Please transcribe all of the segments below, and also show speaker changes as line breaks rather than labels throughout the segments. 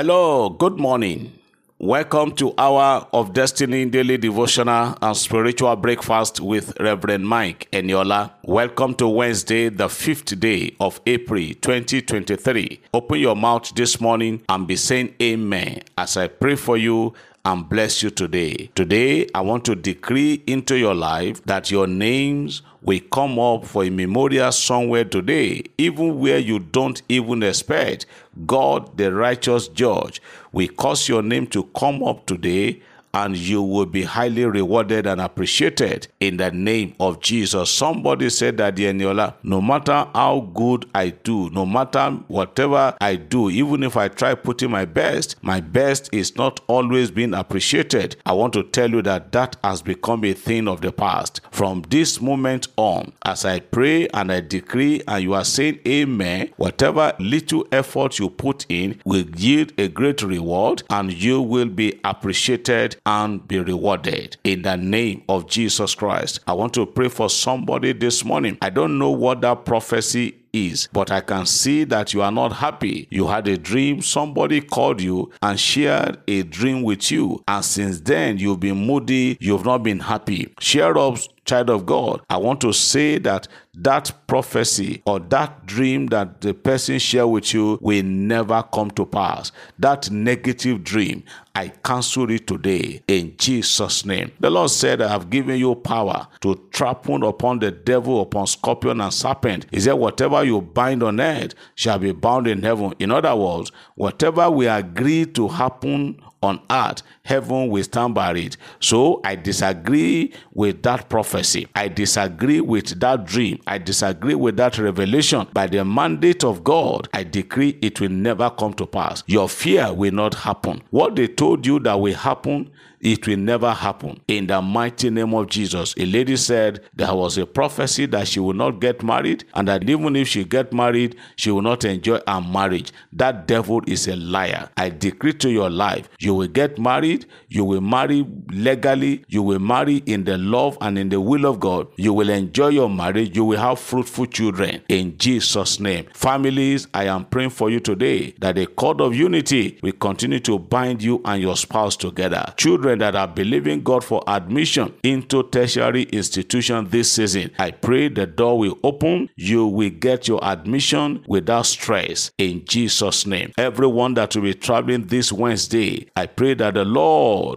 Hello, good morning. Welcome to Hour of Destiny Daily Devotional and Spiritual Breakfast with Reverend Mike Eniola. Welcome to Wednesday, the fifth day of April 2023. Open your mouth this morning and be saying Amen as I pray for you and bless you today. Today, I want to decree into your life that your names will come up for a memorial somewhere today, even where you don't even expect. God, the righteous judge, will cause your name to come up today and you will be highly rewarded and appreciated in the name of Jesus. Somebody said that, Eniola, no matter how good I do, no matter whatever I do, even if I try putting my best, my best is not always being appreciated. I want to tell you that that has become a thing of the past. From this moment on, as I pray and I decree, and you are saying amen, whatever little effort you put in will yield a great reward and you will be appreciated and be rewarded in the name of Jesus Christ. I want to pray for somebody this morning. I don't know what that prophecy is, but I can see that you are not happy. You had a dream, somebody called you and shared a dream with you, and since then you've been moody, you've not been happy. Share up, child of God. I want to say that that prophecy or that dream that the person shared with you will never come to pass. That negative dream, I cancel it today in Jesus' name. The Lord said, I have given you power to trample upon the devil, upon scorpion and serpent. He said, Whatever you bind on earth shall be bound in heaven. In other words, whatever we agree to happen on earth, heaven will stand by it. So I disagree with that prophecy. I disagree with that dream. I disagree with that revelation. By the mandate of God, I decree it will never come to pass. Your fear will not happen. What they told you that will happen, it will never happen. In the mighty name of Jesus. A lady said there was a prophecy that she will not get married, and that even if she get married, she will not enjoy her marriage. That devil is a liar. I decree to your life, you will get married, you will marry legally, you will marry in the love and in the will of God. You will enjoy your marriage, you will have fruitful children in Jesus' name. Families, I am praying for you today that the cord of unity will continue to bind you and your spouse together. Children that are believing God for admission into tertiary institution this season, I pray the door will open. You will get your admission without stress in Jesus' name. Everyone that will be traveling this Wednesday, I pray that the Lord,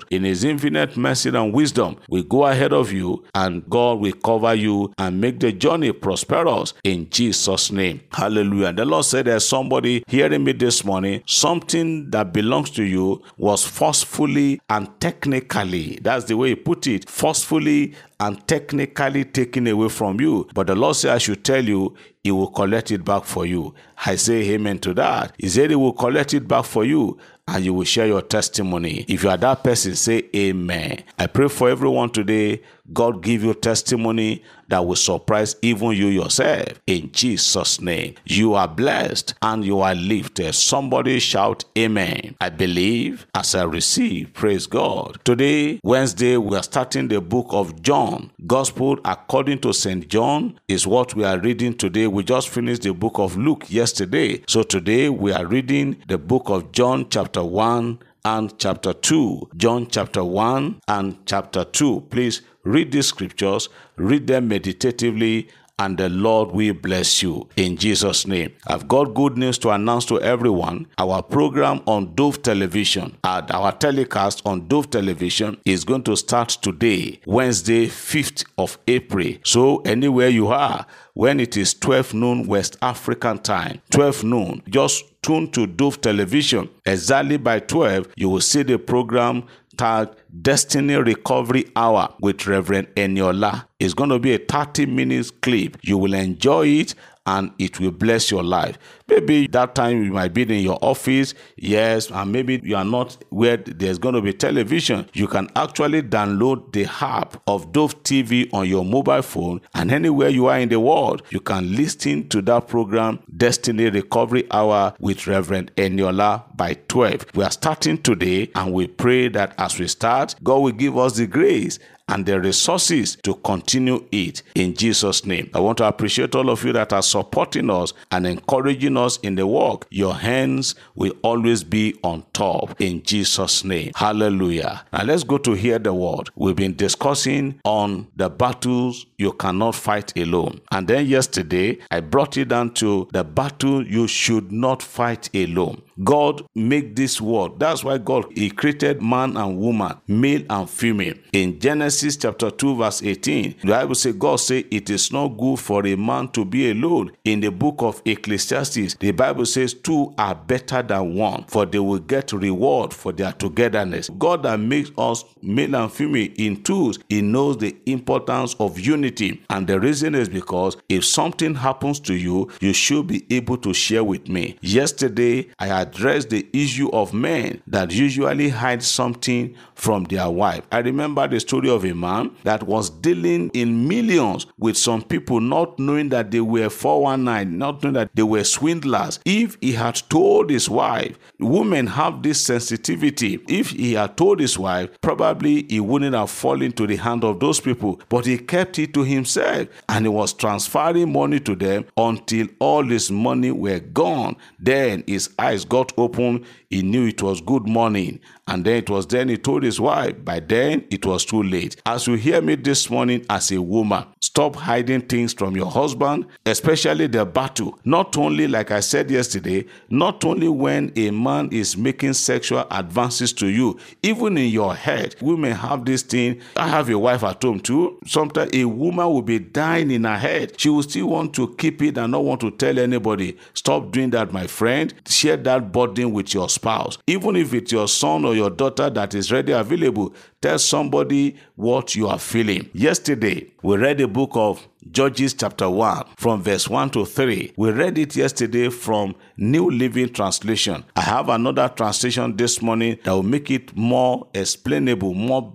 in His infinite mercy and wisdom, will go ahead of you and God will cover you and make the journey prosperous in Jesus' name. Hallelujah. The Lord said there's somebody hearing me this morning, something that belongs to you was forcefully and technically, that's the way he put it, forcefully and technically taken away from you. But the Lord said, I should tell you, He will collect it back for you. I say amen to that. He said He will collect it back for you and you will share your testimony. If you are that person, say amen. I pray for everyone today. God give you testimony that will surprise even you yourself. In Jesus' name, you are blessed and you are lifted. Somebody shout amen. I believe as I receive. Praise God. Today, Wednesday, we are starting the book of John. Gospel according to St. John is what we are reading today. We just finished the book of Luke yesterday. So today we are reading the book of John chapter 1 and chapter 2. John chapter 1 and chapter 2. Please read these scriptures, read them meditatively, and the Lord will bless you in Jesus' name. I've got good news to announce to everyone. Our program on Dove Television, at our telecast on Dove Television, is going to start today, Wednesday, 5th of April. So, anywhere you are, when it is 12 noon West African time, 12 noon, just tune to Dove Television. Exactly by 12, you will see the program tagged Destiny Recovery Hour with Reverend Eniola. It's going to be a 30 minutes clip. You will enjoy it and it will bless your life. Maybe that time you might be in your office, yes, and maybe you are not where there's going to be television. You can actually download the app of Dove TV on your mobile phone, and anywhere you are in the world, you can listen to that program, Destiny Recovery Hour with Reverend Eniola by 12. We are starting today, and we pray that as we start, God will give us the grace and the resources to continue it in Jesus' name. I want to appreciate all of you that are supporting us and encouraging us in the work. Your hands will always be on top in Jesus' name. Hallelujah. Now let's go to hear the word. We've been discussing on the battles you cannot fight alone. And then yesterday, I brought it down to the battle you should not fight alone. God made this world. That's why God He created man and woman, male and female. In Genesis chapter 2, verse 18, the Bible says, God said, It is not good for a man to be alone. In the book of Ecclesiastes, the Bible says, Two are better than one, for they will get reward for their togetherness. God that makes us male and female in twos, He knows the importance of unity. And the reason is because if something happens to you, you should be able to share with me. Yesterday, I addressed the issue of men that usually hide something from their wife. I remember the story of a man that was dealing in millions with some people, not knowing that they were 419, not knowing that they were swindlers. If he had told his wife, women have this sensitivity. If he had told his wife, probably he wouldn't have fallen to the hand of those people, but he kept it to himself and he was transferring money to them until all his money were gone. Then his eyes got open. He knew it was good morning. And then it was then he told his wife, by then it was too late. As you hear me this morning as a woman, stop hiding things from your husband, especially the battle. Not only, like I said yesterday, not only when a man is making sexual advances to you, even in your head, women have this thing. I have a wife at home too. Sometimes a woman will be dying in her head. She will still want to keep it and not want to tell anybody. Stop doing that, my friend. Share that burden with your spouse. Even if it's your son or your daughter that is ready available, tell somebody what you are feeling. Yesterday, we read a book of Judges chapter 1 from verse 1 to 3. We read it yesterday from New Living Translation. I have another translation this morning that will make it more explainable, more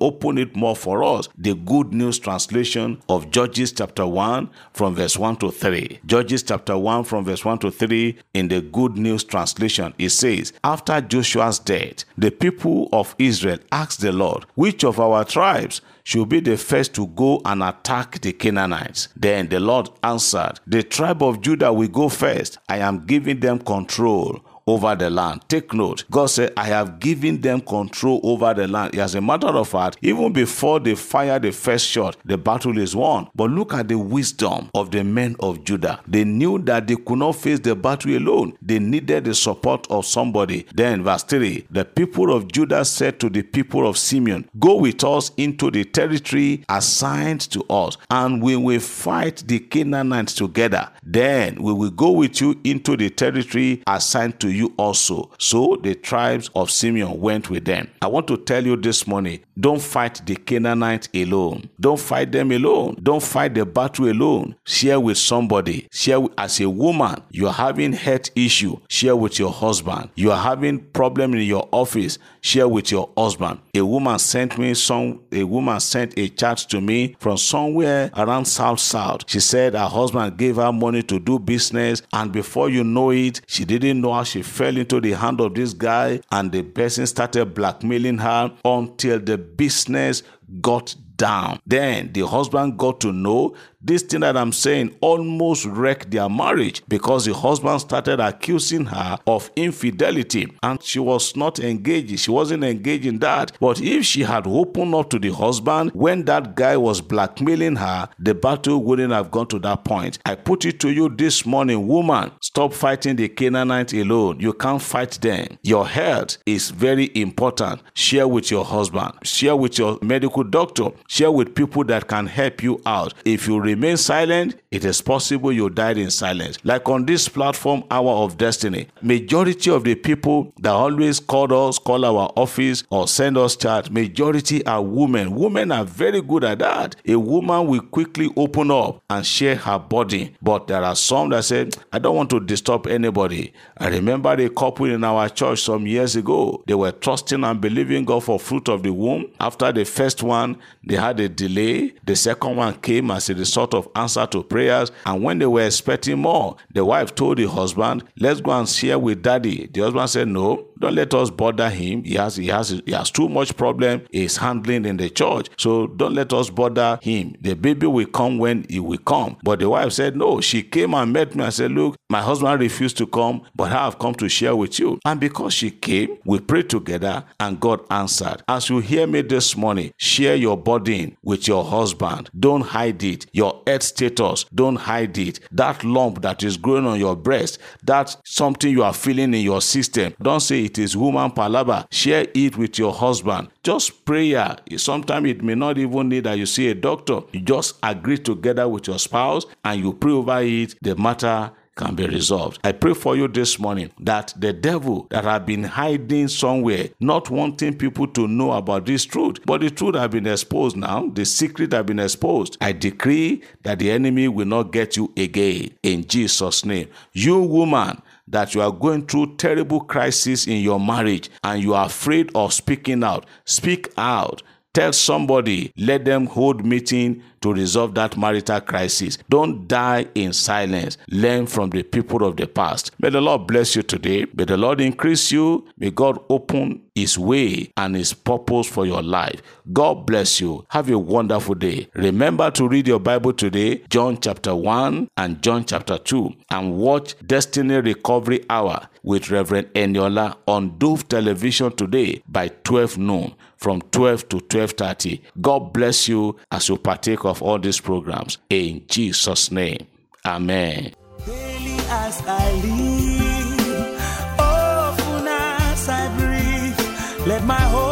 open it more for us. The Good News Translation of Judges chapter 1 from verse 1 to 3. Judges chapter 1 from verse 1 to 3 in the Good News Translation. It says, After Joshua's death, the people of Israel asked the Lord, Which of our tribes should be the first to go and attack the Canaanites. Then the Lord answered, The tribe of Judah will go first. I am giving them control over the land. Take note. God said, I have given them control over the land. As a matter of fact, even before they fire the first shot, the battle is won. But look at the wisdom of the men of Judah. They knew that they could not face the battle alone. They needed the support of somebody. Then, verse 3 the people of Judah said to the people of Simeon, Go with us into the territory assigned to us, and we will fight the Canaanites together. Then we will go with you into the territory assigned to you also. So the tribes of Simeon went with them. I want to tell you this morning don't fight the Canaanites alone. Don't fight them alone. Don't fight the battle alone. Share with somebody. Share with, as a woman, you're having health issue. Share with your husband. You are having problem in your office. Share with your husband. A woman sent me some. A woman sent a chat to me from somewhere around South South. She said her husband gave her money to do business, and before you know it, she didn't know how she fell into the hand of this guy, and the person started blackmailing her until the business got down. Then the husband got to know this thing that I'm saying almost wrecked their marriage because the husband started accusing her of infidelity and she was not engaged. She wasn't engaged in that. But if she had opened up to the husband when that guy was blackmailing her, the battle wouldn't have gone to that point. I put it to you this morning, woman, stop fighting the Canaanite alone. You can't fight them. Your health is very important. Share with your husband, share with your medical doctor, share with people that can help you out. If you remain silent, it is possible you died in silence. Like on this platform, Hour of Destiny, majority of the people that always call us, call our office, or send us chat, majority are women. Women are very good at that. A woman will quickly open up and share her body. But there are some that say, I don't want to disturb anybody. I remember a couple in our church some years ago. They were trusting and believing God for fruit of the womb. After the first one, they had a delay. The second one came as a result of answer to prayers. And when they were expecting more, the wife told the husband, Let's go and share with daddy. The husband said, No, don't let us bother him. He has he has he has too much problem he's handling in the church. So don't let us bother him. The baby will come when he will come. But the wife said, No, she came and met me and said, Look, my husband refused to come, but I have come to share with you. And because she came, we prayed together and God answered. As you hear me this morning, share your burden with your husband. Don't hide it. Your health status, don't hide it. That lump that is growing on your breast, that's something you are feeling in your system. Don't say it is woman palaba. Share it with your husband. Just prayer. Sometimes it may not even need that you see a doctor. You just agree together with your spouse and you pray over it. The matter can be resolved. I pray for you this morning that the devil that have been hiding somewhere, not wanting people to know about this truth, but the truth have been exposed now, the secret have been exposed. I decree that the enemy will not get you again in Jesus' name. You woman, that you are going through terrible crisis in your marriage and you are afraid of speaking out, speak out. Tell somebody, let them hold meeting to resolve that marital crisis. Don't die in silence. Learn from the people of the past. May the Lord bless you today. May the Lord increase you. May God open his way and his purpose for your life. God bless you. Have a wonderful day. Remember to read your Bible today, John chapter 1 and John chapter 2, and watch Destiny Recovery Hour with Reverend Eniola on Dove Television today by 12 noon from 12 to 12:30. God bless you as you partake of all these programs in Jesus name. Amen.
Daily as I live, often as I breathe, let my whole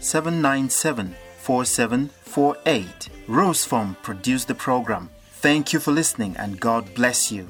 797 4748. Rose Farm produced the program. Thank you for listening and God bless you.